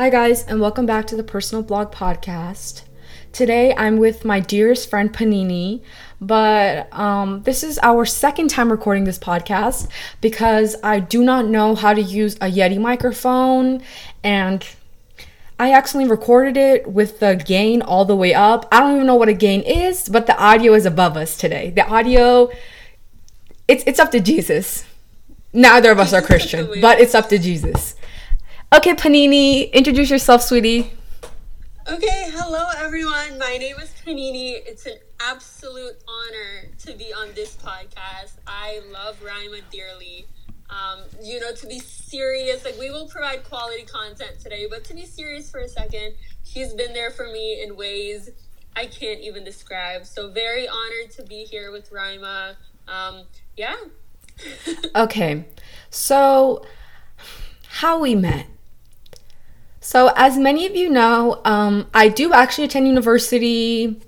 Hi, guys, and welcome back to the Personal Blog Podcast. Today I'm with my dearest friend Panini, but um, this is our second time recording this podcast because I do not know how to use a Yeti microphone and I accidentally recorded it with the gain all the way up. I don't even know what a gain is, but the audio is above us today. The audio, it's, it's up to Jesus. Neither of us are Christian, but it's up to Jesus. Okay, Panini, introduce yourself, sweetie. Okay, hello everyone. My name is Panini. It's an absolute honor to be on this podcast. I love Rima dearly. Um, you know, to be serious, like we will provide quality content today, but to be serious for a second, she's been there for me in ways I can't even describe. So very honored to be here with Rima. Um, yeah. okay, so how we met. So, as many of you know, um, I do actually attend university.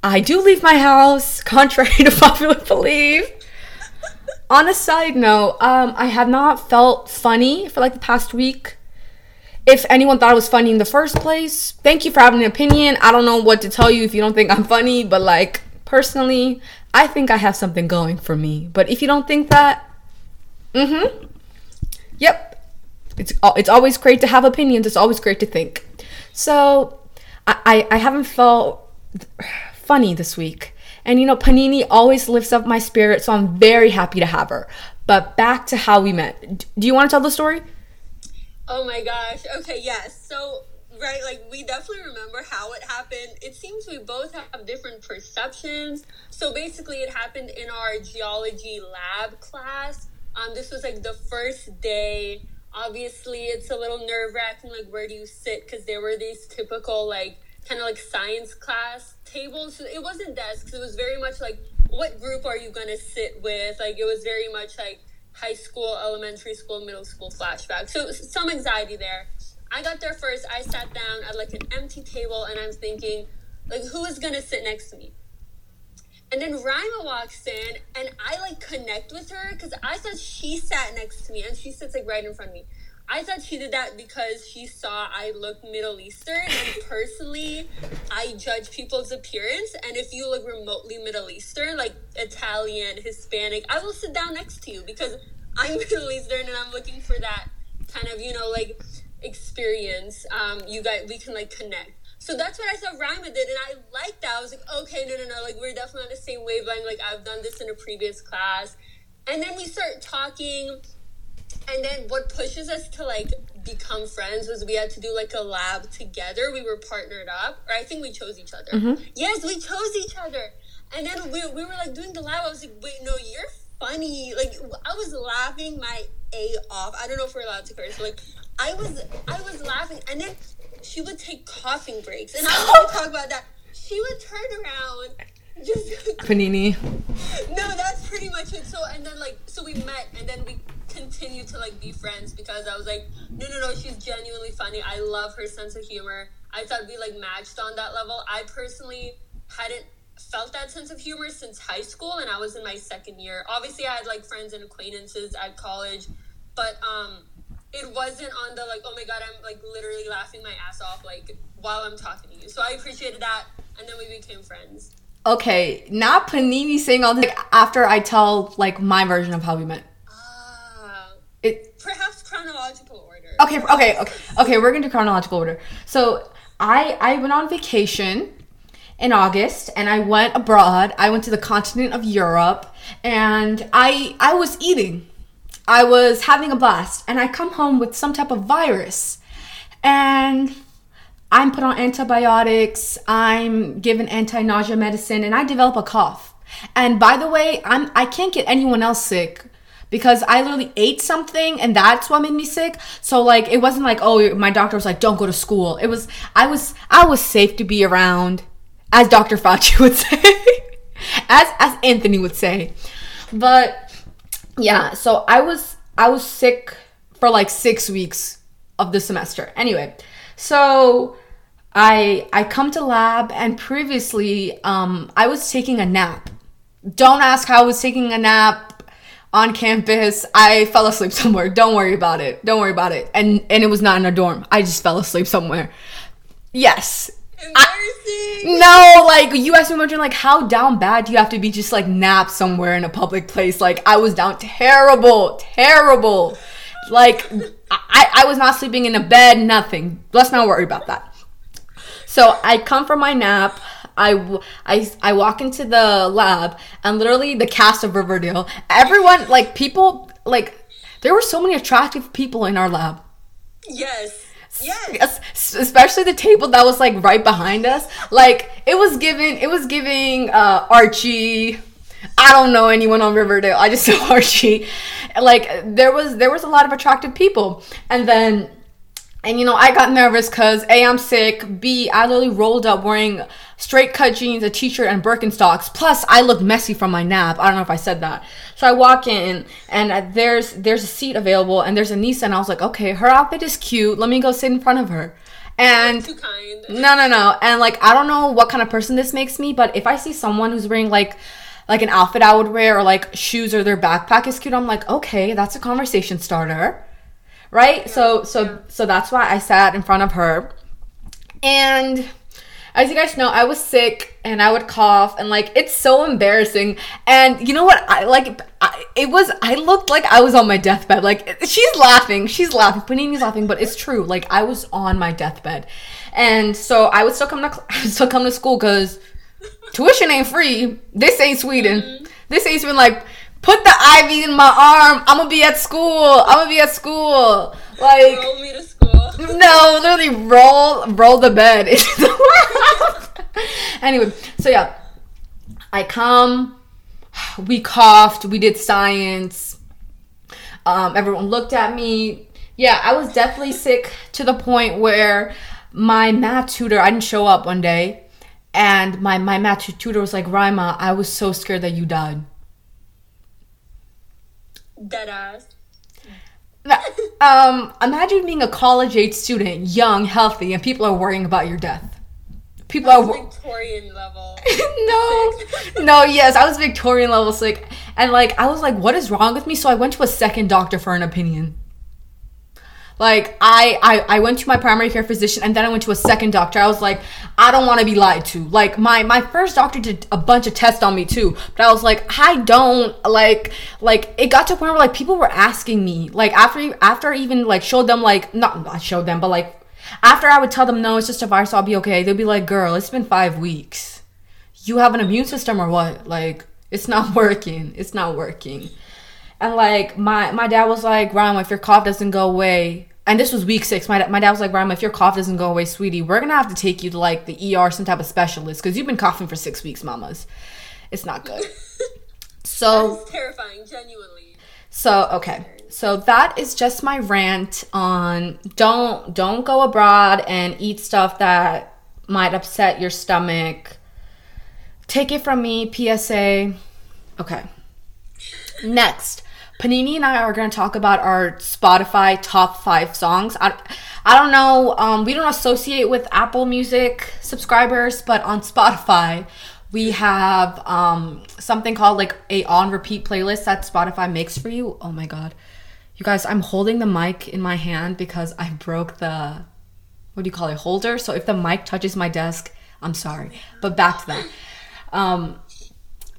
I do leave my house, contrary to popular belief. On a side note, um, I have not felt funny for like the past week. If anyone thought I was funny in the first place, thank you for having an opinion. I don't know what to tell you if you don't think I'm funny, but like personally, I think I have something going for me. But if you don't think that, mm hmm. Yep, it's it's always great to have opinions. It's always great to think. So I I, I haven't felt funny this week. And you know, Panini always lifts up my spirit, so I'm very happy to have her. But back to how we met. Do you want to tell the story? Oh my gosh. Okay, yes. So, right, like we definitely remember how it happened. It seems we both have different perceptions. So, basically, it happened in our geology lab class. Um, this was like the first day obviously it's a little nerve wracking like where do you sit? Because there were these typical like kind of like science class tables. So it wasn't desks it was very much like what group are you going to sit with? Like it was very much like high school elementary school middle school flashback. So some anxiety there. I got there first. I sat down at like an empty table and i'm thinking like who is going to sit next to me and then Rima walks in, and I like connect with her because I thought she sat next to me, and she sits like right in front of me. I thought she did that because she saw I look Middle Eastern, and personally, I judge people's appearance. And if you look remotely Middle Eastern, like Italian, Hispanic, I will sit down next to you because I'm Middle Eastern, and I'm looking for that kind of you know like experience. Um, you guys, we can like connect. So that's what I saw Rima did, and I liked that. I was like, okay, no, no, no, like we're definitely on the same wavelength. Like I've done this in a previous class, and then we start talking, and then what pushes us to like become friends was we had to do like a lab together. We were partnered up, or I think we chose each other. Mm-hmm. Yes, we chose each other, and then we we were like doing the lab. I was like, wait, no, you're funny. Like I was laughing my a off. I don't know if we're allowed to curse. Like I was I was laughing, and then she would take coughing breaks, and I want to talk about that. She would turn around, just panini. No, that's pretty much it. So and then like so we met, and then we continued to like be friends because I was like, no, no, no, she's genuinely funny. I love her sense of humor. I thought we like matched on that level. I personally hadn't felt that sense of humor since high school and I was in my second year. Obviously I had like friends and acquaintances at college, but um it wasn't on the like, oh my god, I'm like literally laughing my ass off like while I'm talking to you. So I appreciated that, and then we became friends. Okay, not Panini saying all this like, after I tell like my version of how we met. Uh, it perhaps chronological order. Okay, okay, okay, okay. We're gonna do chronological order. So I I went on vacation in August and I went abroad. I went to the continent of Europe and I I was eating I was having a blast and I come home with some type of virus and I'm put on antibiotics, I'm given anti-nausea medicine and I develop a cough. And by the way, I'm I can't get anyone else sick because I literally ate something and that's what made me sick. So like it wasn't like oh my doctor was like don't go to school. It was I was I was safe to be around as Dr. Fauci would say. as as Anthony would say. But yeah, so I was I was sick for like 6 weeks of the semester. Anyway, so I I come to lab and previously um I was taking a nap. Don't ask how I was taking a nap. on campus. I fell asleep somewhere. Don't worry about it. Don't worry about it. And and it was not in a dorm. I just fell asleep somewhere. Yes. I, no, like you asked me wondering like how down bad do you have to be just like nap somewhere in a public place? Like I was down terrible, terrible. Like I, I was not sleeping in a bed, nothing. Let's not worry about that. So I come from my nap. I, I, I walk into the lab and literally the cast of Riverdale, everyone, like people, like there were so many attractive people in our lab. Yes. Yes. Especially the table that was like right behind us. Like it was giving, it was giving uh, Archie. I don't know anyone on Riverdale. I just saw Archie. Like there was there was a lot of attractive people, and then and you know, I got nervous because A, I'm sick. B, I literally rolled up wearing straight cut jeans, a t-shirt, and Birkenstocks. Plus, I look messy from my nap. I don't know if I said that. So I walk in, and there's there's a seat available, and there's a niece, and I was like, okay, her outfit is cute. Let me go sit in front of her. And too kind. no, no, no. And like, I don't know what kind of person this makes me, but if I see someone who's wearing like like an outfit I would wear, or like shoes, or their backpack is cute, I'm like, okay, that's a conversation starter right? Yeah, so so yeah. so that's why I sat in front of her. And as you guys know, I was sick and I would cough and like it's so embarrassing. And you know what? I like I, it was I looked like I was on my deathbed. Like she's laughing, she's laughing, Panini's laughing, but it's true. Like I was on my deathbed. And so I would still come to still come to school cuz tuition ain't free. This ain't Sweden. Mm-hmm. This ain't even like put the IV in my arm. I'm gonna be at school. I'm gonna be at school. Like no, literally roll roll the bed anyway, so yeah, I come. We coughed. We did science. Um, everyone looked at me. Yeah, I was definitely sick to the point where my math tutor. I didn't show up one day, and my my math tutor was like, "Rima, I was so scared that you died." Dead ass. Um, imagine being a college age student, young, healthy, and people are worrying about your death. People are Victorian level. no, no, yes, I was Victorian level sick, and like I was like, what is wrong with me? So I went to a second doctor for an opinion. Like I, I I went to my primary care physician and then I went to a second doctor. I was like, I don't want to be lied to. Like my my first doctor did a bunch of tests on me too, but I was like, I don't like like it got to a point where like people were asking me like after after I even like showed them like not not showed them but like after I would tell them no, it's just a virus, I'll be okay. They'd be like, girl, it's been five weeks. You have an immune system or what? Like it's not working. It's not working. And like my my dad was like, Ram, if your cough doesn't go away, and this was week six. My, my dad was like, Ram, if your cough doesn't go away, sweetie, we're gonna have to take you to like the ER, some type of specialist, because you've been coughing for six weeks, mamas. It's not good. So terrifying, genuinely. So okay. So that is just my rant on don't don't go abroad and eat stuff that might upset your stomach. Take it from me, PSA. Okay. Next, Panini and I are going to talk about our Spotify top five songs. I, I don't know, um, we don't associate with Apple Music subscribers, but on Spotify, we have um, something called like a on repeat playlist that Spotify makes for you. Oh my god. You guys, I'm holding the mic in my hand because I broke the what do you call it holder. So if the mic touches my desk, I'm sorry. But back to that. Um,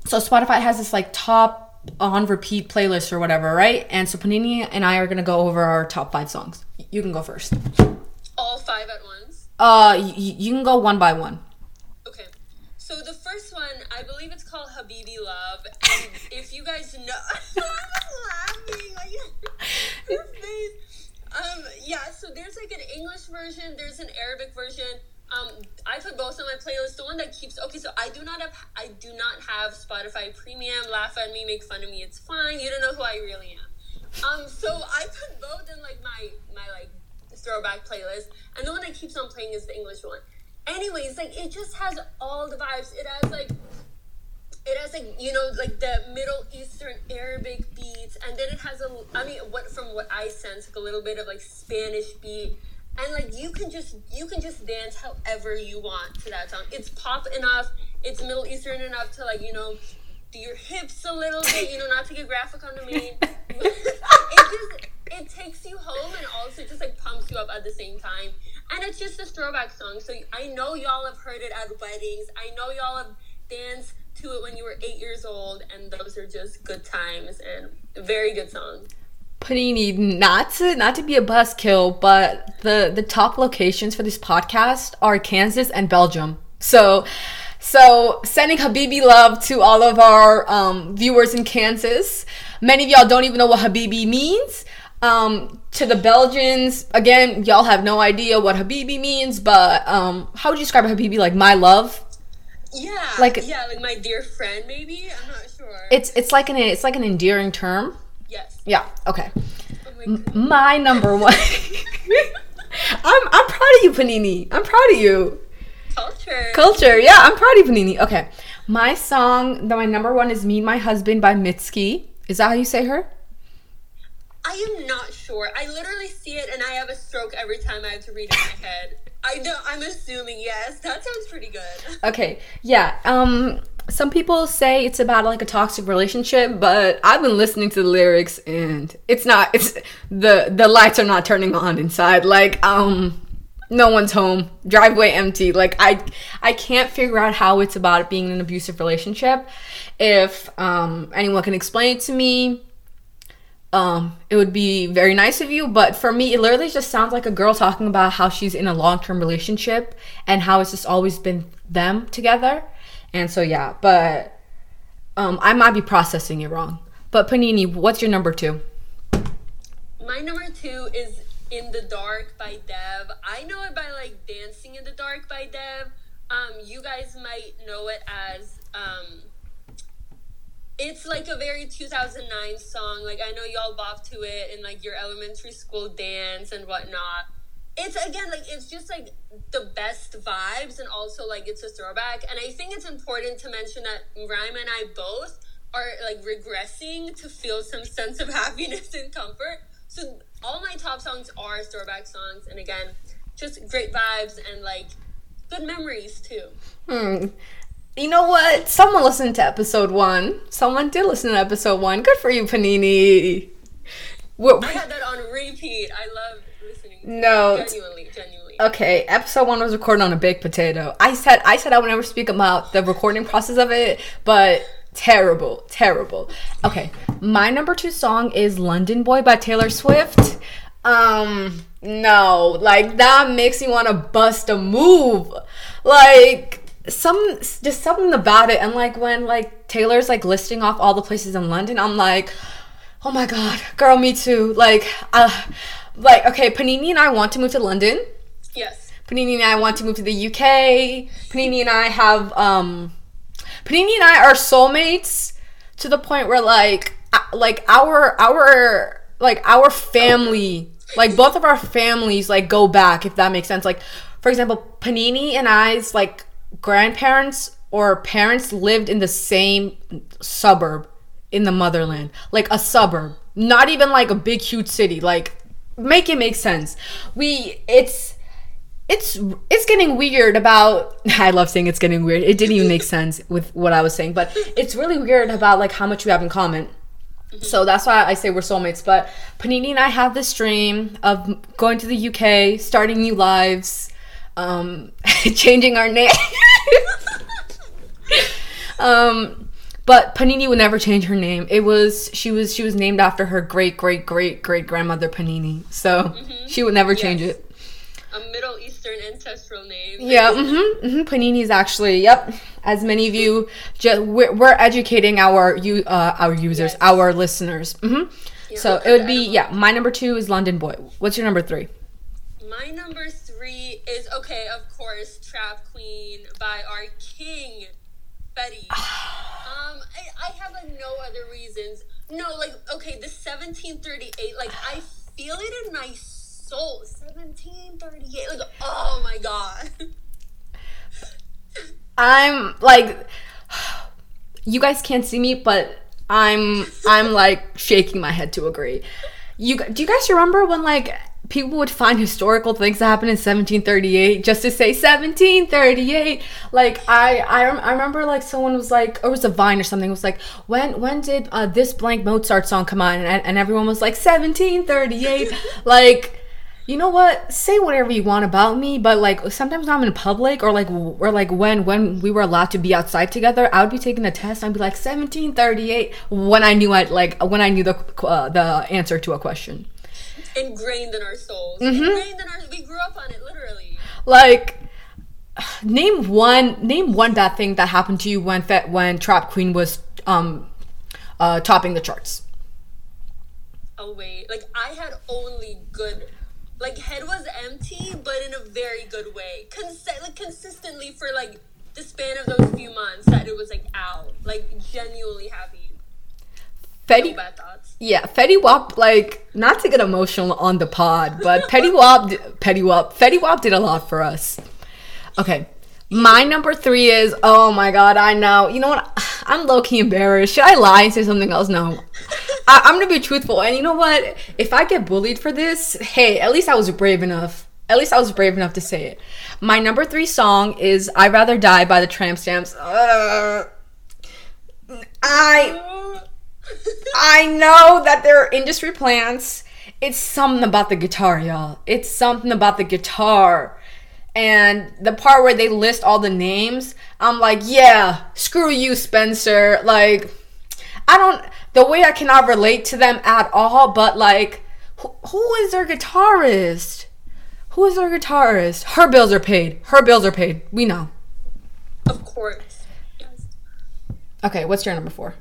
so Spotify has this like top on repeat playlist or whatever, right? And so Panini and I are gonna go over our top five songs. You can go first. All five at once. Uh, y- you can go one by one. Okay. So the first one, I believe it's called Habibi Love. And if you guys know, I was laughing like your face. Um, yeah. So there's like an English version. There's an Arabic version. Um, I put both on my playlist. The one that keeps okay. So I do not have I do not have Spotify Premium. Laugh at me, make fun of me. It's fine. You don't know who I really am. Um, so I put both in like my my like throwback playlist, and the one that keeps on playing is the English one. Anyways, like it just has all the vibes. It has like it has like you know like the Middle Eastern Arabic beats, and then it has a I mean what from what I sense like a little bit of like Spanish beat and like you can just you can just dance however you want to that song. It's pop enough, it's Middle Eastern enough to like you know do your hips a little bit, you know, not to get graphic on the main. it just it takes you home and also just like pumps you up at the same time. And it's just a throwback song. So I know y'all have heard it at weddings. I know y'all have danced to it when you were eight years old, and those are just good times and very good song. Panini, not to not to be a buzzkill, but the the top locations for this podcast are Kansas and Belgium. So so sending Habibi love to all of our um, viewers in Kansas. Many of y'all don't even know what Habibi means. Um, to the Belgians, again, y'all have no idea what Habibi means, but um, how would you describe Habibi? Like my love? Yeah, like yeah, like my dear friend, maybe. I'm not sure. It's it's like an it's like an endearing term. Yes. Yeah. Okay. Oh my, my number one. I'm I'm proud of you, Panini. I'm proud of you. Culture. Culture. Yeah, I'm proud of you, Panini. Okay. My song, though my number one is "Meet My Husband" by Mitski. Is that how you say her? I am not sure. I literally see it and I have a stroke every time I have to read it in my head. I know. I'm assuming yes. That sounds pretty good. Okay. Yeah. Um. Some people say it's about like a toxic relationship, but I've been listening to the lyrics and it's not. It's the the lights are not turning on inside. Like um. No one's home. Driveway empty. Like I, I can't figure out how it's about being an abusive relationship. If um, anyone can explain it to me, um, it would be very nice of you. But for me, it literally just sounds like a girl talking about how she's in a long term relationship and how it's just always been them together. And so, yeah, but um, I might be processing it wrong. But Panini, what's your number two? My number two is In the Dark by Dev. I know it by like Dancing in the Dark by Dev. Um, you guys might know it as um, it's like a very 2009 song. Like I know y'all bop to it in like your elementary school dance and whatnot. It's again like it's just like the best vibes and also like it's a throwback. And I think it's important to mention that Rhyme and I both are like regressing to feel some sense of happiness and comfort. So all my top songs are throwback songs, and again, just great vibes and like good memories too. Hmm you know what? Someone listened to episode one. Someone did listen to episode one. Good for you, Panini. What? I had that on repeat. I love listening. No, genuinely, genuinely. Okay, episode one was recorded on a baked potato. I said I said I would never speak about the recording process of it, but terrible, terrible. Okay, my number two song is "London Boy" by Taylor Swift. Um, no, like that makes me want to bust a move. Like some just something about it. And like when like taylor's like listing off all the places in london i'm like oh my god girl me too. Like uh like okay panini and i want to move to london. Yes. Panini and i want to move to the uk panini and i have um panini and i are soulmates to the point where like like our our like our family like both of our families like go back if that makes sense. Like for example panini and i's like grandparents or parents lived in the same suburb in the motherland, like a suburb, not even like a big huge city. Like make it make sense. We it's it's it's getting weird about I love saying it's getting weird. It didn't even make sense with what I was saying, but it's really weird about like how much we have in common. So mm-hmm. that's why I say we're soulmates. But Panini and I have this dream of going to the UK, starting new lives, um, changing our name. um, but Panini would never change her name. It was she was she was named after her great great great great grandmother Panini, so mm-hmm. she would never yes. change it. A Middle Eastern ancestral name. Yeah, mm-hmm, mm-hmm. Panini is actually yep. As many of you, just we're, we're educating our you uh, our users, yes. our listeners. Mm-hmm. Yeah, so it would be yeah. My number two is London Boy. What's your number three? My number three is okay, of course, Trap Queen by our king, Fetty. um, I, I have like no other reasons. No, like okay, the 1738, like I feel it in my soul. 1738, like oh my god. I'm like, you guys can't see me, but I'm I'm like shaking my head to agree. You do you guys remember when like people would find historical things that happened in 1738 just to say 1738 like i i, rem- I remember like someone was like or it was a vine or something was like when when did uh, this blank mozart song come on? And, and everyone was like 1738 like you know what? Say whatever you want about me but like sometimes when i'm in public or like or like when when we were allowed to be outside together i would be taking a test and i'd be like 1738 when i knew i like when i knew the uh, the answer to a question ingrained in our souls. Mm-hmm. Ingrained in our. We grew up on it, literally. Like, name one. Name one bad thing that happened to you when when Trap Queen was um, uh, topping the charts. Oh wait, like I had only good. Like head was empty, but in a very good way. Cons- like consistently for like the span of those few months that it was like out, like genuinely happy. Fetty, no yeah, Fetty Wap, like, not to get emotional on the pod, but Petty Wap, Petty Wap, Fetty Wap did a lot for us. Okay, my number three is, oh my god, I know. You know what? I'm low key embarrassed. Should I lie and say something else? No. I, I'm gonna be truthful. And you know what? If I get bullied for this, hey, at least I was brave enough. At least I was brave enough to say it. My number three song is I'd Rather Die by the Tramp Stamps. Uh, I I know that there are industry plants. It's something about the guitar, y'all. It's something about the guitar. And the part where they list all the names, I'm like, yeah, screw you, Spencer. Like, I don't, the way I cannot relate to them at all, but like, who, who is their guitarist? Who is their guitarist? Her bills are paid. Her bills are paid. We know. Of course. Yes. Okay, what's your number four?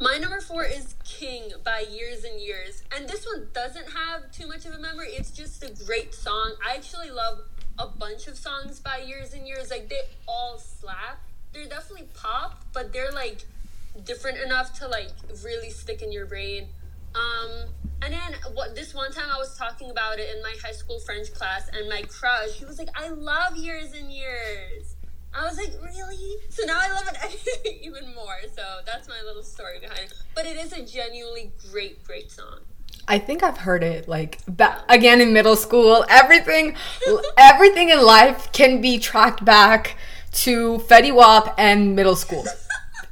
My number four is King by Years and Years. And this one doesn't have too much of a memory. It's just a great song. I actually love a bunch of songs by Years and Years. Like they all slap. They're definitely pop, but they're like different enough to like really stick in your brain. Um, and then what this one time I was talking about it in my high school French class, and my crush, he was like, "I love years and years." I was like, really? So now I love it even more. So that's my little story behind it. But it is a genuinely great, great song. I think I've heard it like ba- again in middle school. Everything, everything in life can be tracked back to Fetty Wap and middle school.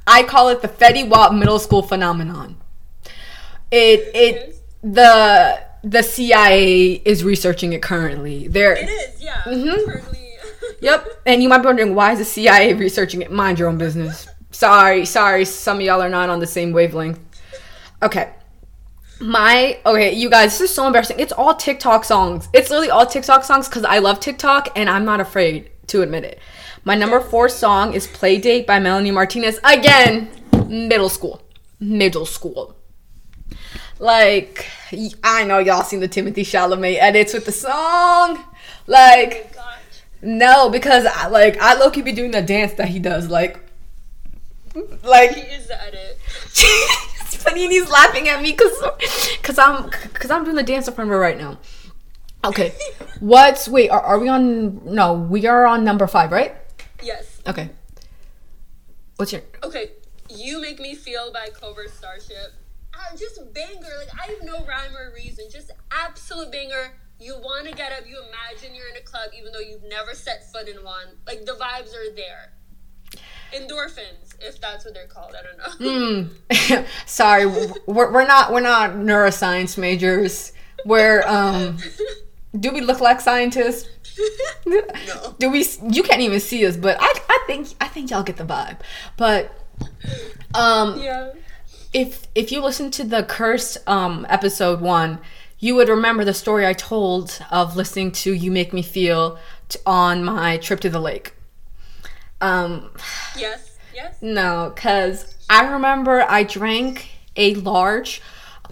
I call it the Fetty Wap middle school phenomenon. It it the the CIA is researching it currently. There it is, yeah. Mm-hmm. Yep. And you might be wondering why is the CIA researching it? Mind your own business. Sorry, sorry. Some of y'all are not on the same wavelength. Okay. My okay, you guys, this is so embarrassing. It's all TikTok songs. It's literally all TikTok songs because I love TikTok and I'm not afraid to admit it. My number four song is Playdate by Melanie Martinez. Again, middle school. Middle school. Like, I know y'all seen the Timothée Chalamet edits with the song. Like, oh no, because I, like I low key be doing the dance that he does, like, like he is at it. it's funny, and he's laughing at me because, because I'm, because I'm doing the dance in front of her right now. Okay, what's wait? Are, are we on? No, we are on number five, right? Yes. Okay. What's your? Okay, you make me feel by Cobra Starship. Uh, just banger. Like I have no rhyme or reason. Just absolute banger you want to get up. You imagine you're in a club, even though you've never set foot in one. Like the vibes are there. Endorphins, if that's what they're called. I don't know. Mm. Sorry, we're, we're not we're not neuroscience majors. We're um. do we look like scientists? no. Do we? You can't even see us, but I I think I think y'all get the vibe. But um. Yeah. If if you listen to the cursed um episode one you would remember the story I told of listening to You Make Me Feel t- on my trip to the lake. Um, yes, yes. No, because I remember I drank a large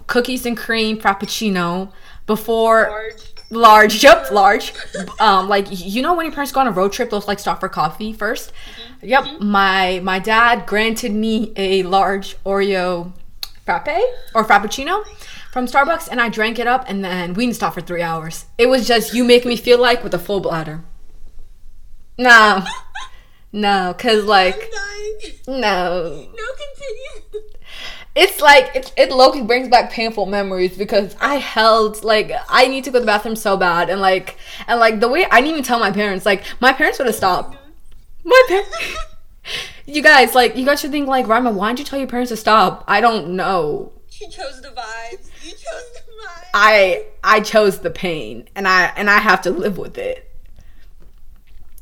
cookies and cream frappuccino before. Large. Large, yep, large. um, like you know when your parents go on a road trip, they'll like stop for coffee 1st mm-hmm. Yep, mm-hmm. my my dad granted me a large Oreo frappe or frappuccino from Starbucks and I drank it up and then we didn't stop for three hours. It was just you make me feel like with a full bladder. No. No, cause like no. No, continue. it's like it, it low-key brings back painful memories because I held like I need to go to the bathroom so bad and like and like the way I didn't even tell my parents like my parents would have stopped. My parents. you guys like you guys should think like Rima, why didn't you tell your parents to stop? I don't know. She chose the vibes. You chose the vibes. I I chose the pain and I and I have to live with it.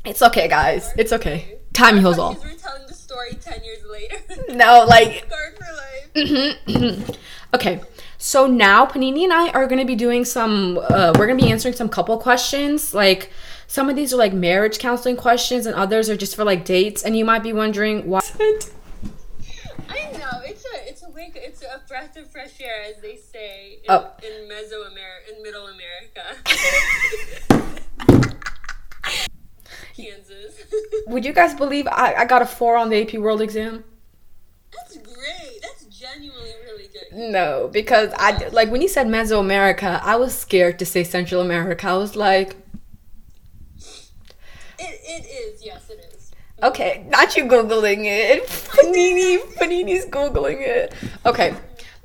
It's okay, guys. It's okay. Time heals all. We're telling the story ten years later. No, like Scarred for life. okay. So now Panini and I are gonna be doing some. Uh, we're gonna be answering some couple questions. Like some of these are like marriage counseling questions, and others are just for like dates. And you might be wondering why. I know it's a it's a wake it's breath of fresh air as they say in, Oh. in Mesoamerica in Middle America. Kansas. Would you guys believe I, I got a four on the AP World exam? That's great. That's genuinely really good. No, because I like when you said Mesoamerica, I was scared to say Central America. I was like, It, it is, yes, it is. okay, not you googling it. Panini, Panini's googling it. Okay,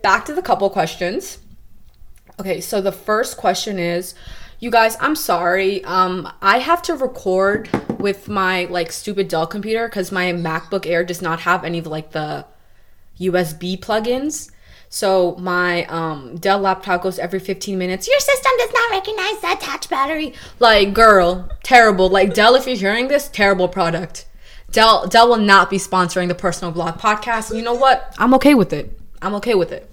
back to the couple questions. Okay, so the first question is, you guys, I'm sorry. Um, I have to record with my like stupid Dell computer because my MacBook Air does not have any of like the USB plugins. So my um, Dell laptop goes every 15 minutes. Your system does not recognize the attached battery. Like, girl, terrible. Like Dell, if you're hearing this, terrible product. Dell Dell will not be sponsoring the Personal Blog podcast. You know what? I'm okay with it. I'm okay with it.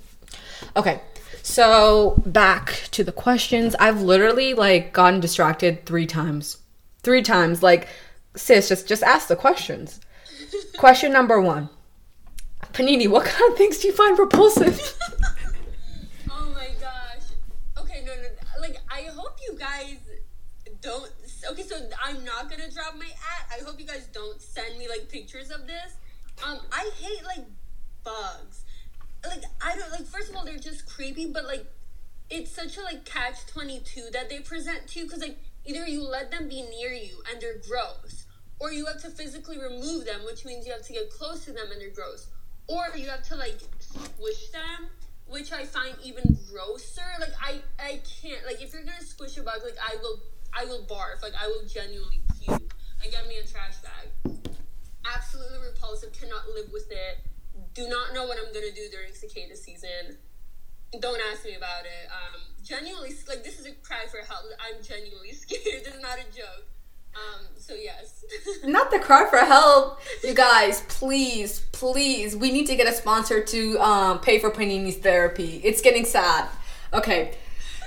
Okay. So back to the questions. I've literally like gotten distracted three times. Three times. Like, sis, just just ask the questions. Question number one. Panini, what kind of things do you find repulsive? Oh my gosh. Okay, no, no. Like, I hope you guys don't. Okay, so I'm not gonna drop my at. I hope you guys don't send me like pictures of this. Um, I hate like bugs. Like, I don't like. First of all, they're just creepy, but like, it's such a like catch twenty two that they present to you because like either you let them be near you and they're gross, or you have to physically remove them, which means you have to get close to them and they're gross, or you have to like squish them which I find even grosser. Like I, I can't. Like if you're gonna squish a bug, like I will, I will barf. Like I will genuinely puke. Like get me a trash bag. Absolutely repulsive. Cannot live with it. Do not know what I'm gonna do during cicada season. Don't ask me about it. Um, genuinely, like this is a cry for help. I'm genuinely scared. This is not a joke. Um, so yes. Not the cry for help. You guys, please, please, we need to get a sponsor to um, pay for Panini's therapy. It's getting sad. Okay.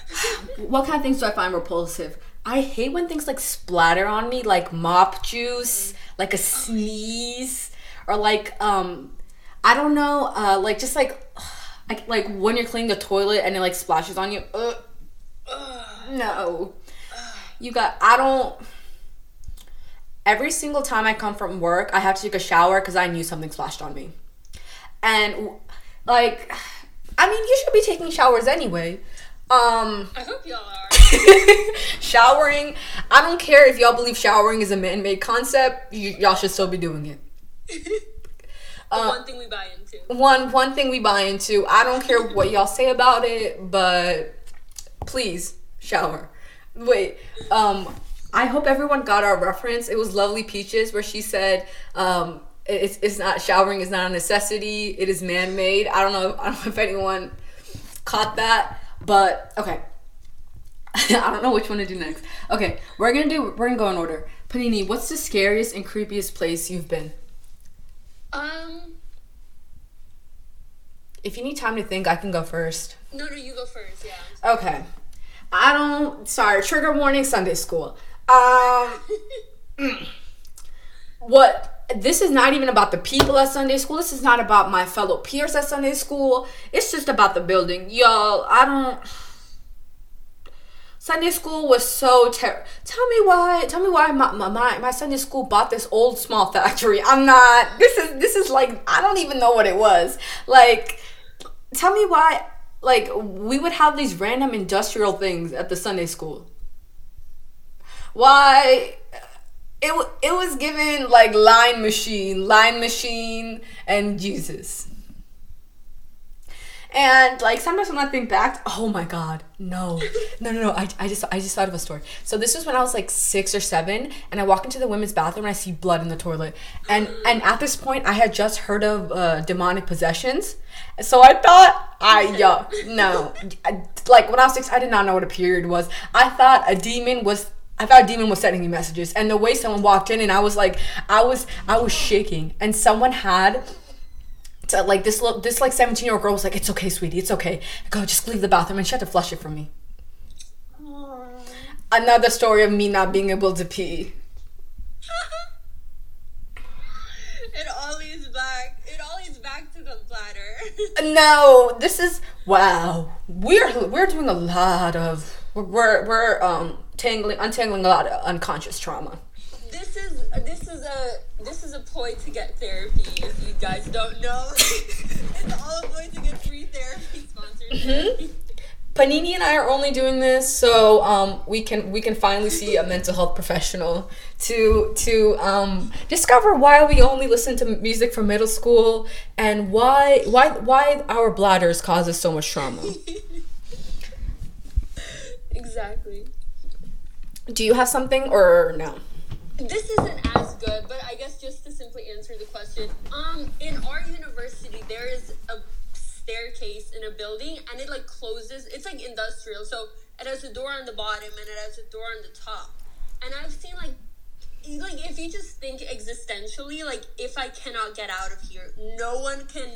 what kind of things do I find repulsive? I hate when things like splatter on me, like mop juice, like a sneeze, or like um, I don't know, uh, like just like like like when you're cleaning the toilet and it like splashes on you. Ugh. No, you got. I don't. Every single time I come from work, I have to take a shower because I knew something splashed on me. And like, I mean, you should be taking showers anyway. Um, I hope y'all are. showering. I don't care if y'all believe showering is a man-made concept. Y- y'all should still be doing it. The one thing we buy into. One one thing we buy into. I don't care what y'all say about it, but please shower. Wait. Um, I hope everyone got our reference. It was Lovely Peaches where she said, um, it's, it's not showering is not a necessity. It is man made. I don't know. I don't know if anyone caught that, but okay. I don't know which one to do next. Okay, we're gonna do. We're gonna go in order. Panini, what's the scariest and creepiest place you've been? Um, If you need time to think, I can go first. no, no, you go first. Yeah. Okay. I don't. Sorry, trigger warning. Sunday school. Um, what? This is not even about the people at Sunday school. This is not about my fellow peers at Sunday school. It's just about the building, y'all. I don't. Sunday school was so terrible. Tell me why. Tell me why my, my my Sunday school bought this old small factory. I'm not. This is this is like I don't even know what it was. Like, tell me why. Like we would have these random industrial things at the Sunday school. Why? It it was given like line machine, line machine, and Jesus. And like sometimes when I think back, oh my god, no, no, no, no. I, I just I just thought of a story. So this was when I was like six or seven, and I walk into the women's bathroom and I see blood in the toilet. And and at this point, I had just heard of uh, demonic possessions, so I thought I yeah no, I, like when I was six, I did not know what a period was. I thought a demon was I thought a demon was sending me messages, and the way someone walked in, and I was like, I was, I was shaking, and someone had. To, like this, little, this like seventeen year old girl was like, "It's okay, sweetie, it's okay. Go, just leave the bathroom," and she had to flush it for me. Another story of me not being able to pee. it all leads back. It all leads back to the bladder. No, this is wow. We're we're doing a lot of we're we're um tangling untangling a lot of unconscious trauma. This is this is a this is a ploy to get therapy. If you guys don't know, it's all a ploy to get free therapy sponsored. Panini and I are only doing this so um, we can we can finally see a mental health professional to to um, discover why we only listen to music from middle school and why why why our bladders cause us so much trauma. exactly. Do you have something or no? This isn't as good, but I guess just to simply answer the question, um, in our university there is a staircase in a building, and it like closes. It's like industrial, so it has a door on the bottom and it has a door on the top. And I've seen like, like if you just think existentially, like if I cannot get out of here, no one can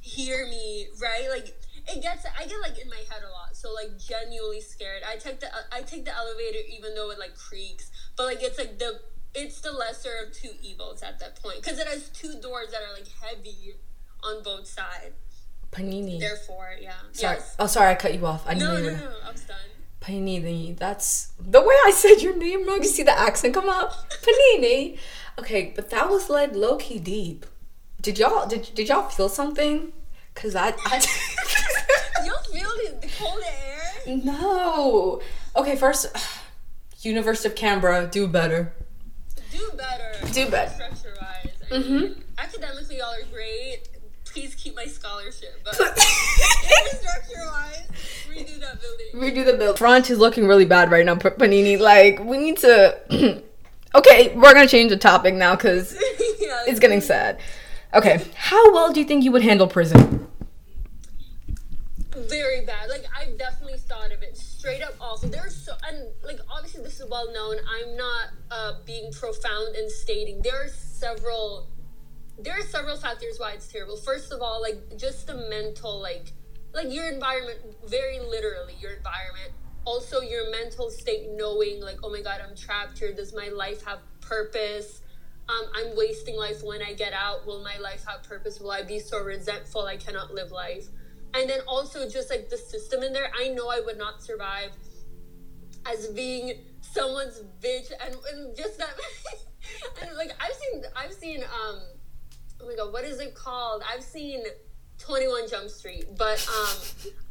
hear me, right? Like it gets I get like in my head a lot. So like genuinely scared. I take the I take the elevator even though it like creaks, but like it's like the it's the lesser of two evils at that point because it has two doors that are like heavy on both sides. Panini. Therefore, yeah. Sorry. Yes. Oh, sorry, I cut you off. I No, no, were- no. I'm done. Panini. That's the way I said your name wrong. You see the accent come up. Panini. Okay, but that was like low key deep. Did y'all did, did y'all feel something? Cause I, I You feel the, the cold air? no. Okay, first, University of Canberra, do better. Do better. Do better. Structure wise. I mm-hmm. mean, academically, y'all are great. Please keep my scholarship. But infrastructure wise, redo that building. Redo the building. Front is looking really bad right now, Panini. Like we need to. okay, we're gonna change the topic now because yeah, it's getting sad. Okay, how well do you think you would handle prison? very bad. Like I've definitely thought of it. Straight up awful. There's so and like obviously this is well known. I'm not uh, being profound in stating there are several there are several factors why it's terrible. First of all, like just the mental like like your environment very literally your environment. Also your mental state knowing like oh my god I'm trapped here. Does my life have purpose? Um, I'm wasting life when I get out. Will my life have purpose? Will I be so resentful I cannot live life? And then also just like the system in there. I know I would not survive as being someone's bitch and, and just that and like I've seen I've seen um oh my god what is it called I've seen 21 Jump Street but um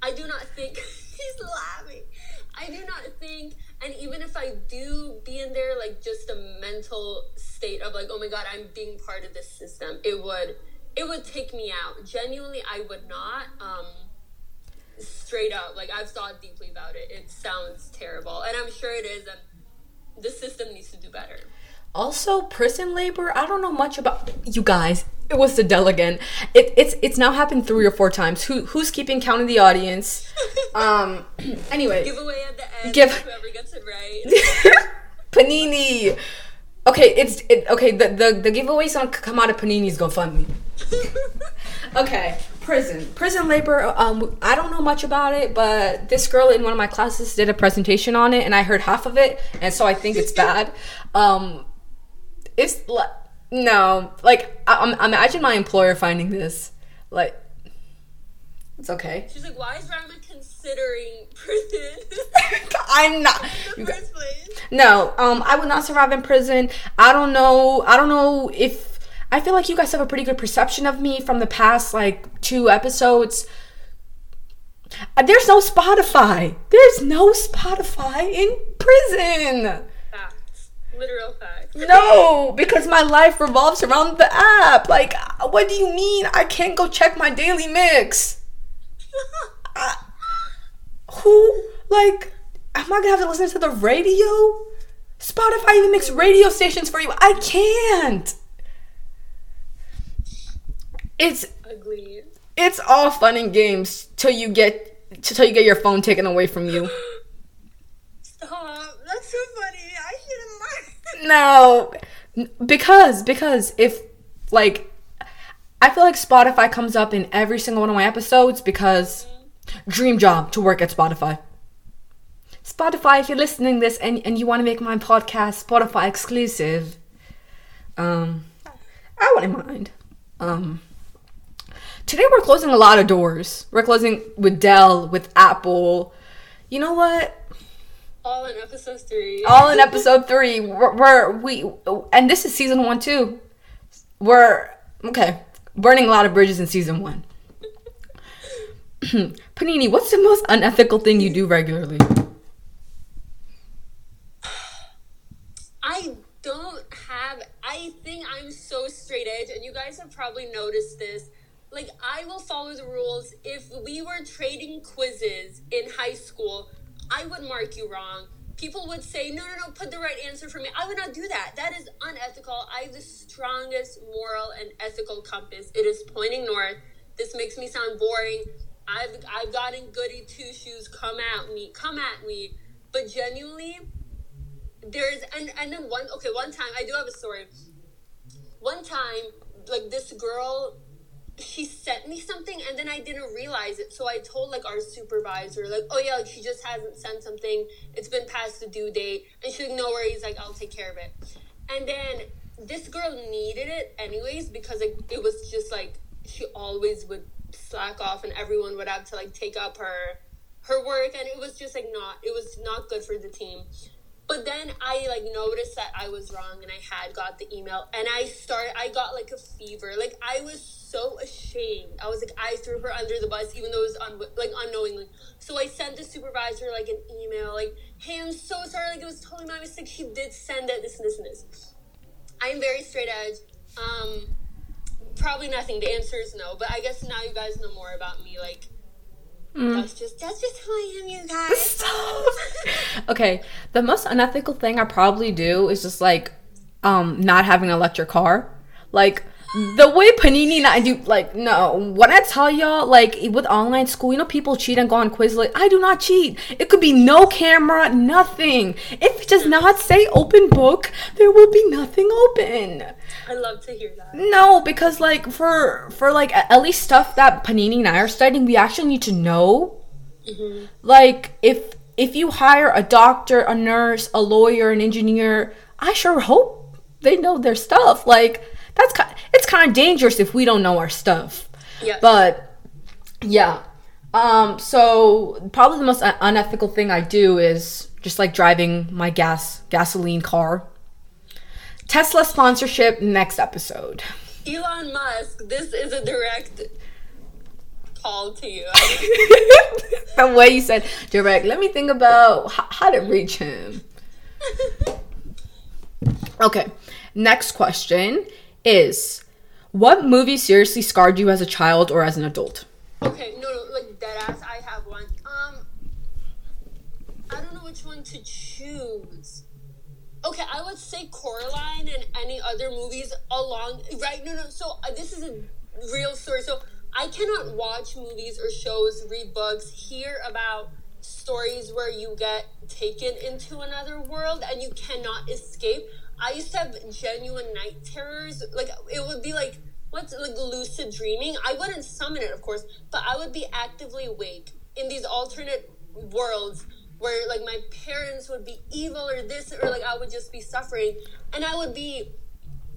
I do not think he's laughing I do not think and even if I do be in there like just a mental state of like oh my god I'm being part of this system it would it would take me out genuinely I would not um straight up like I've thought deeply about it it sounds terrible and I'm sure it is and the system needs to do better Also, prison labor. I don't know much about you guys. It was the delegate. It, it's it's now happened three or four times. Who who's keeping count of the audience? Um. Anyway, giveaway at the end Give- whoever gets it right Panini. Okay, it's it, okay. The the the giveaway's gonna come out of Panini's GoFundMe. Okay, prison. Prison labor. Um, I don't know much about it, but this girl in one of my classes did a presentation on it, and I heard half of it, and so I think it's bad. Um, it's like no, like I, I'm, imagine my employer finding this. Like, it's okay. she's like why is Rama considering prison I'm not. in you the guys- first place No, um, I would not survive in prison. I don't know. I don't know if I feel like you guys have a pretty good perception of me from the past like two episodes. Uh, There's no Spotify. There's no Spotify in prison. facts literal facts No, because my life revolves around the app. Like, uh, what do you mean I can't go check my daily mix? who like am I gonna have to listen to the radio? Spotify even makes radio stations for you. I can't. It's Ugly. it's all fun and games till you get till you get your phone taken away from you. Stop. That's so funny. I shouldn't mind. No, because because if like I feel like Spotify comes up in every single one of my episodes because dream job to work at Spotify. Spotify, if you're listening this and, and you want to make my podcast Spotify exclusive, um, I wouldn't mind. Um, today we're closing a lot of doors. We're closing with Dell, with Apple. You know what? All in episode three. all in episode three. We're, we're we and this is season one too. We're okay. Burning a lot of bridges in season one. Panini, what's the most unethical thing you do regularly? I don't have. I think I'm so straight edge, and you guys have probably noticed this. Like, I will follow the rules. If we were trading quizzes in high school, I would mark you wrong. People would say, no, no, no, put the right answer for me. I would not do that. That is unethical. I have the strongest moral and ethical compass. It is pointing north. This makes me sound boring. I've, I've gotten goody two shoes. Come at me. Come at me. But genuinely, there's and and then one okay one time I do have a story. One time, like this girl, she sent me something and then I didn't realize it. So I told like our supervisor, like, oh yeah, like she just hasn't sent something. It's been past the due date, and she's like, no worries, like I'll take care of it. And then this girl needed it anyways because like it was just like she always would slack off and everyone would have to like take up her her work and it was just like not it was not good for the team but then I like noticed that I was wrong and I had got the email and I started I got like a fever. Like I was so ashamed. I was like I threw her under the bus even though it was un- like unknowingly. So I sent the supervisor like an email like, "Hey, I'm so sorry. Like it was totally my mistake. She did send it. This and this and this." I am very straight edge. Um, probably nothing. The answer is no. But I guess now you guys know more about me. Like that's just that's just who I am, you guys. okay, the most unethical thing I probably do is just like um not having an electric car. Like the way Panini and I do like no, when I tell y'all like with online school, you know people cheat and go on Quizlet. I do not cheat. It could be no camera, nothing. If it does not say open book, there will be nothing open. I love to hear that. No, because like for for like at least stuff that Panini and I are studying, we actually need to know. Mm-hmm. Like if if you hire a doctor, a nurse, a lawyer, an engineer, I sure hope they know their stuff. Like that's kind it's kind of dangerous if we don't know our stuff. Yes. But yeah. Um so probably the most un- unethical thing I do is just like driving my gas gasoline car. Tesla sponsorship next episode. Elon Musk, this is a direct call to you. the way you said direct. Let me think about how, how to reach him. Okay. Next question is what movie seriously scarred you as a child or as an adult? okay, no, no, like dead ass. I have one. Um, I don't know which one to choose. Okay, I would say Coraline and any other movies along. Right? No, no. So uh, this is a real story. So I cannot watch movies or shows, read books, hear about stories where you get taken into another world and you cannot escape. I used to have genuine night terrors. Like it would be like what's like lucid dreaming. I wouldn't summon it, of course, but I would be actively awake in these alternate worlds where like my parents would be evil or this or like I would just be suffering and I would be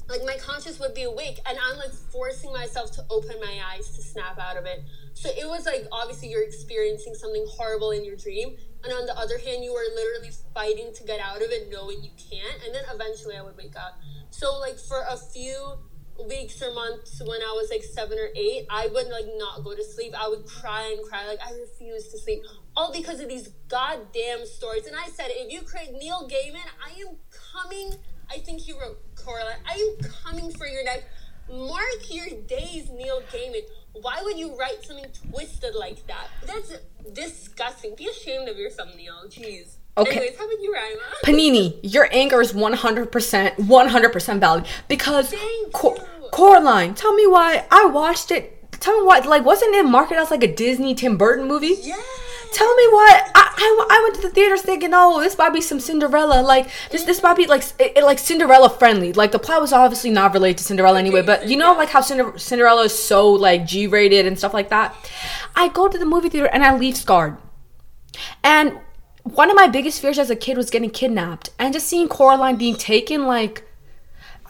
like my conscious would be awake and I'm like forcing myself to open my eyes to snap out of it. So it was like obviously you're experiencing something horrible in your dream and on the other hand you are literally fighting to get out of it knowing you can't and then eventually I would wake up. So like for a few weeks or months when I was like seven or eight, I would like not go to sleep. I would cry and cry, like I refuse to sleep. All because of these goddamn stories. And I said, if you create Neil Gaiman, I am coming. I think he wrote Coraline. I am coming for your neck. Mark your days, Neil Gaiman. Why would you write something twisted like that? That's disgusting. Be ashamed of yourself, Neil. Jeez. Okay. Anyways, how about you, Rima? Panini, your anger is 100%, 100% valid. Because, Cor- Coraline, tell me why I watched it. Tell me why, like, wasn't it marketed as like a Disney Tim Burton movie? Yeah. Tell me what I, I, I went to the theaters thinking, oh, this might be some Cinderella. Like, this this might be like it, it- like Cinderella friendly. Like, the plot was obviously not related to Cinderella anyway, but you know, like how Cinder- Cinderella is so like G rated and stuff like that. I go to the movie theater and I leave scarred. And one of my biggest fears as a kid was getting kidnapped. And just seeing Coraline being taken, like,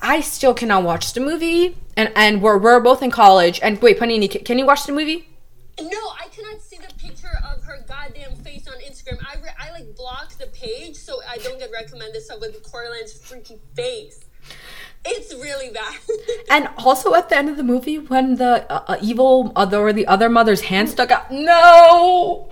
I still cannot watch the movie. And, and we're, we're both in college. And wait, Panini, can, can you watch the movie? No, I cannot see the picture of her goddamn face on Instagram. I, re- I like block the page so I don't get recommended stuff with Coraline's freaky face. It's really bad. And also at the end of the movie, when the uh, uh, evil other or the other mother's hand stuck out, no.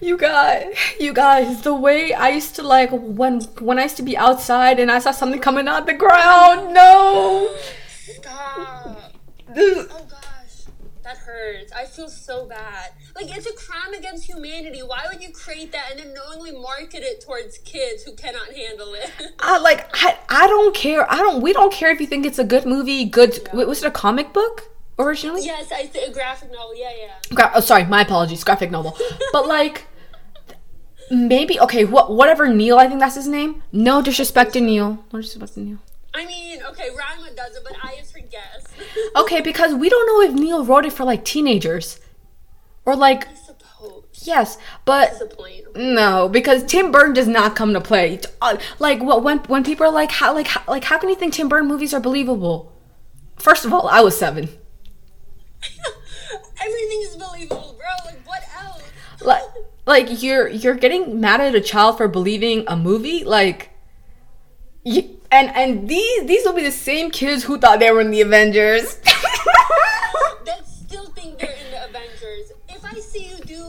You guys, you guys, the way I used to like when when I used to be outside and I saw something coming out the ground, no. Stop. This- Oh that hurts. I feel so bad. Like it's a crime against humanity. Why would you create that and then knowingly market it towards kids who cannot handle it? I like I, I don't care. I don't we don't care if you think it's a good movie, good wait, was it a comic book originally? yes, I th- a graphic novel. Yeah, yeah. Gra- oh, sorry, my apologies, graphic novel. But like, maybe okay, what whatever Neil, I think that's his name. No disrespect to Neil. No disrespect to Neil. I mean, okay, Rima does it, but I is her guess. Okay, because we don't know if Neil wrote it for like teenagers, or like I suppose. yes, but That's the point. no, because Tim Burton does not come to play. Uh, like what when when people are like how like how, like how can you think Tim Burton movies are believable? First of all, I was seven. Everything is believable, bro. Like what else? like like you're you're getting mad at a child for believing a movie like you, and and these these will be the same kids who thought they were in the avengers that still think they're in the Avengers. If I see you do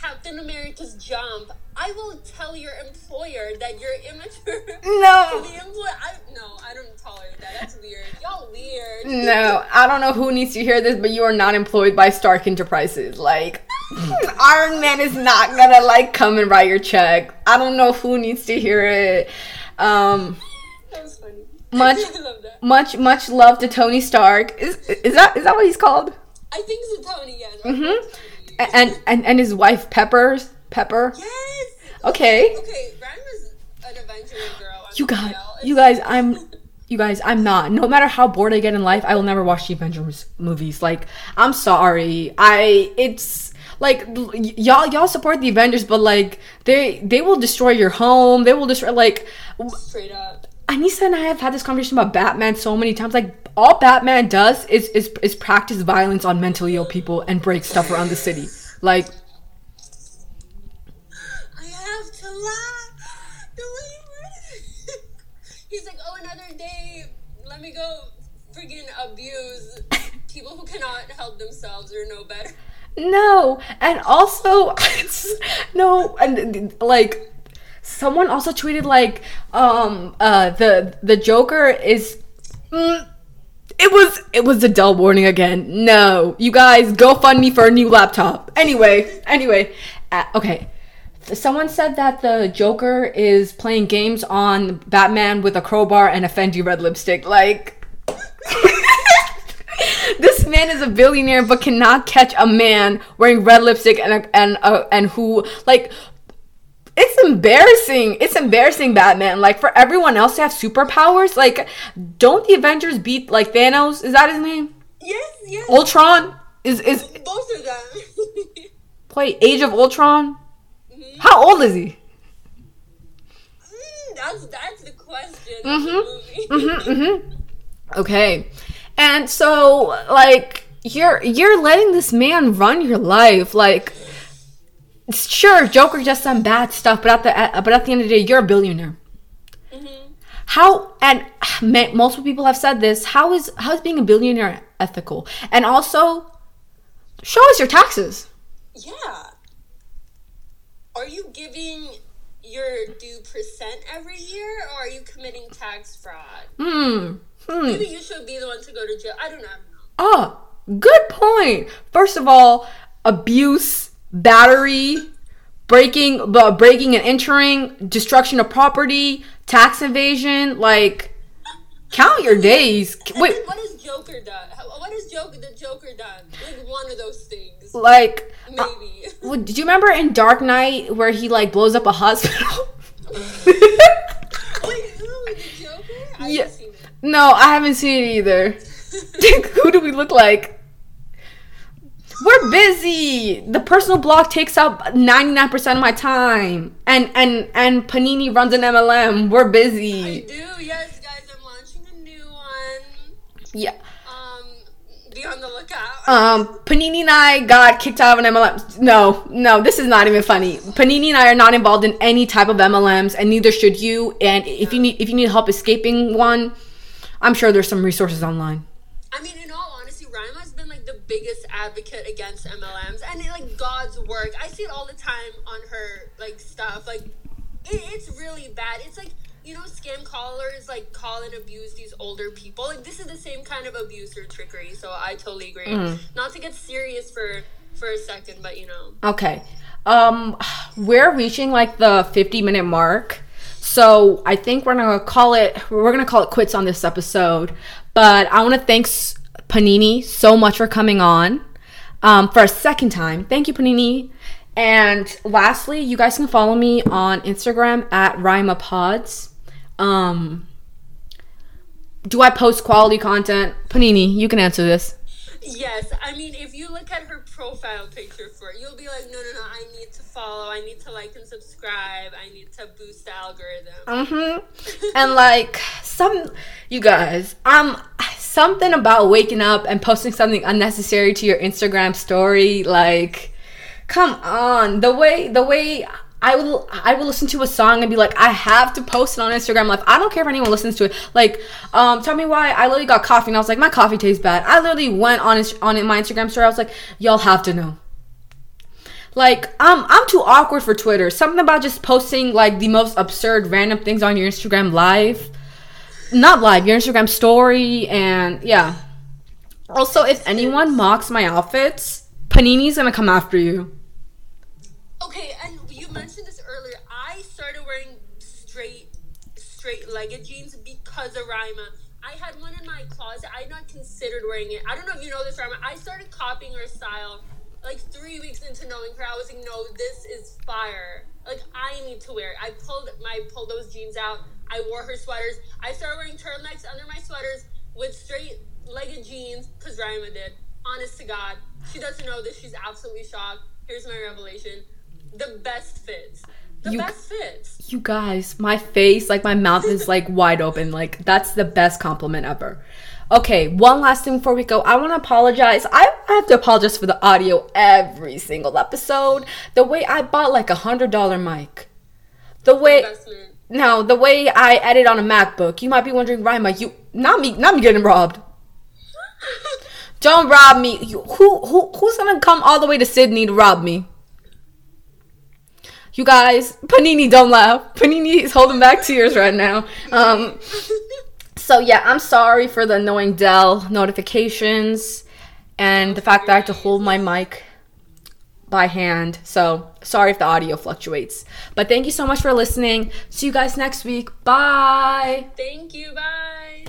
Captain America's jump, I will tell your employer that you're immature. no the employer, I, no, I don't tolerate that. That's weird. Y'all weird. no i don't know who needs to hear this but you are not employed by stark enterprises like iron man is not gonna like come and write your check i don't know who needs to hear it um That was funny. Much- love much much love to tony stark is is that is that what he's called I think so, Tony. Yes. mm-hmm and and and his wife peppers pepper Yes. okay Okay, Ryan was an girl. I'm You guys, you guys, I'm, you guys, I'm not. No matter how bored I get in life, I will never watch the Avengers movies. Like, I'm sorry, I, it's like y- y'all, y'all support the Avengers, but like they, they will destroy your home. They will destroy like. straight up. Anissa and I have had this conversation about Batman so many times. Like, all Batman does is is is practice violence on mentally ill people and break stuff around the city. Like, I have to laugh. The way he- he's like, oh, another day. Let me go friggin' abuse people who cannot help themselves or know better. No, and also no, and like someone also tweeted like um uh the the Joker is. Mm, it was it was a Dell warning again. No, you guys go fund me for a new laptop. Anyway, anyway, uh, okay. Someone said that the Joker is playing games on Batman with a crowbar and a Fendi red lipstick. Like, this man is a billionaire but cannot catch a man wearing red lipstick and a, and uh, and who like. It's embarrassing. It's embarrassing, Batman. Like for everyone else to have superpowers, like don't the Avengers beat like Thanos? Is that his name? Yes, yes. Ultron is is Both of them. wait Age of Ultron. How old is he? Mm, that's that's the question Mm Mhm. of the movie. hmm Okay. And so like you're you're letting this man run your life like sure Joker does some bad stuff but at the at, but at the end of the day you're a billionaire. Mhm. How and ma- multiple people have said this how is how is being a billionaire ethical? And also show us your taxes. Yeah. Are you giving your due percent every year, or are you committing tax fraud? Hmm. Hmm. Maybe you should be the one to go to jail. I don't know. Oh, good point. First of all, abuse, battery, breaking, uh, breaking and entering, destruction of property, tax evasion. Like, count your days. Wait, what has Joker done? What has Joker the Joker done? Like one of those things, like, uh, maybe. well, did you remember in Dark Knight where he like blows up a hospital? Wait, who the Joker? I Yeah. haven't seen it. no, I haven't seen it either. Who do we look like? We're busy. The personal blog takes up 99% of my time. And and and Panini runs an MLM. We're busy. I do, yes, guys. I'm launching a new one. Yeah. Um, be on the lookout. Um Panini and I got kicked out of an MLM. No, no, this is not even funny. Panini and I are not involved in any type of MLMs and neither should you. And if you need if you need help escaping one, I'm sure there's some resources online. I mean, in all honesty, Rima has been like the biggest advocate against MLMs and like God's work. I see it all the time on her like stuff. Like, it, it's really bad. It's like you know, scam callers like call and abuse these older people. Like, this is the same kind of abuse or trickery. So I totally agree. Not to get serious for for a second, but you know, Okay. Um we're reaching like the 50 minute mark. So I think we're gonna call it we're gonna call it quits on this episode. But I wanna thank S- Panini so much for coming on. Um for a second time. Thank you, Panini. And lastly, you guys can follow me on Instagram at Rima Pods. Um do I post quality content? Panini, you can answer this. Yes, I mean, if you look at her profile picture for it, you'll be like, no, no, no, I need to follow, I need to like and subscribe, I need to boost the algorithm. Mm-hmm. and like some, you guys, um, something about waking up and posting something unnecessary to your Instagram story, like, come on, the way the way. I will I will listen to a song and be like, I have to post it on Instagram. Like, I don't care if anyone listens to it. Like, um, tell me why I literally got coffee and I was like, my coffee tastes bad. I literally went on on my Instagram story. I was like, y'all have to know. Like I'm I'm too awkward for Twitter. Something about just posting like the most absurd random things on your Instagram live. Not live, your Instagram story and yeah. Also, if anyone mocks my outfits, Panini's gonna come after you. Okay, and you mentioned this earlier. I started wearing straight, straight legged jeans because of Rima. I had one in my closet. I had not considered wearing it. I don't know if you know this, Rima. I started copying her style like three weeks into knowing her. I was like, no, this is fire. Like I need to wear it. I pulled my pulled those jeans out. I wore her sweaters. I started wearing turtlenecks under my sweaters with straight legged jeans because Rima did. Honest to God, she doesn't know this. She's absolutely shocked. Here's my revelation: the best fits. The You- best fits. You guys, my face, like my mouth is like wide open. Like that's the best compliment ever. Okay, one last thing before we go. I want to apologize. I, I have to apologize for the audio every single episode. The way I bought like a hundred dollar mic. The way Investment. No, the way I edit on a MacBook. You might be wondering, Rima, you not me, not me getting robbed. Don't rob me. You, who who who's gonna come all the way to Sydney to rob me? You guys, Panini, don't laugh. Panini is holding back tears right now. Um, so yeah, I'm sorry for the annoying Dell notifications and the fact that I have to hold my mic by hand. So sorry if the audio fluctuates. But thank you so much for listening. See you guys next week. Bye. Thank you. Bye.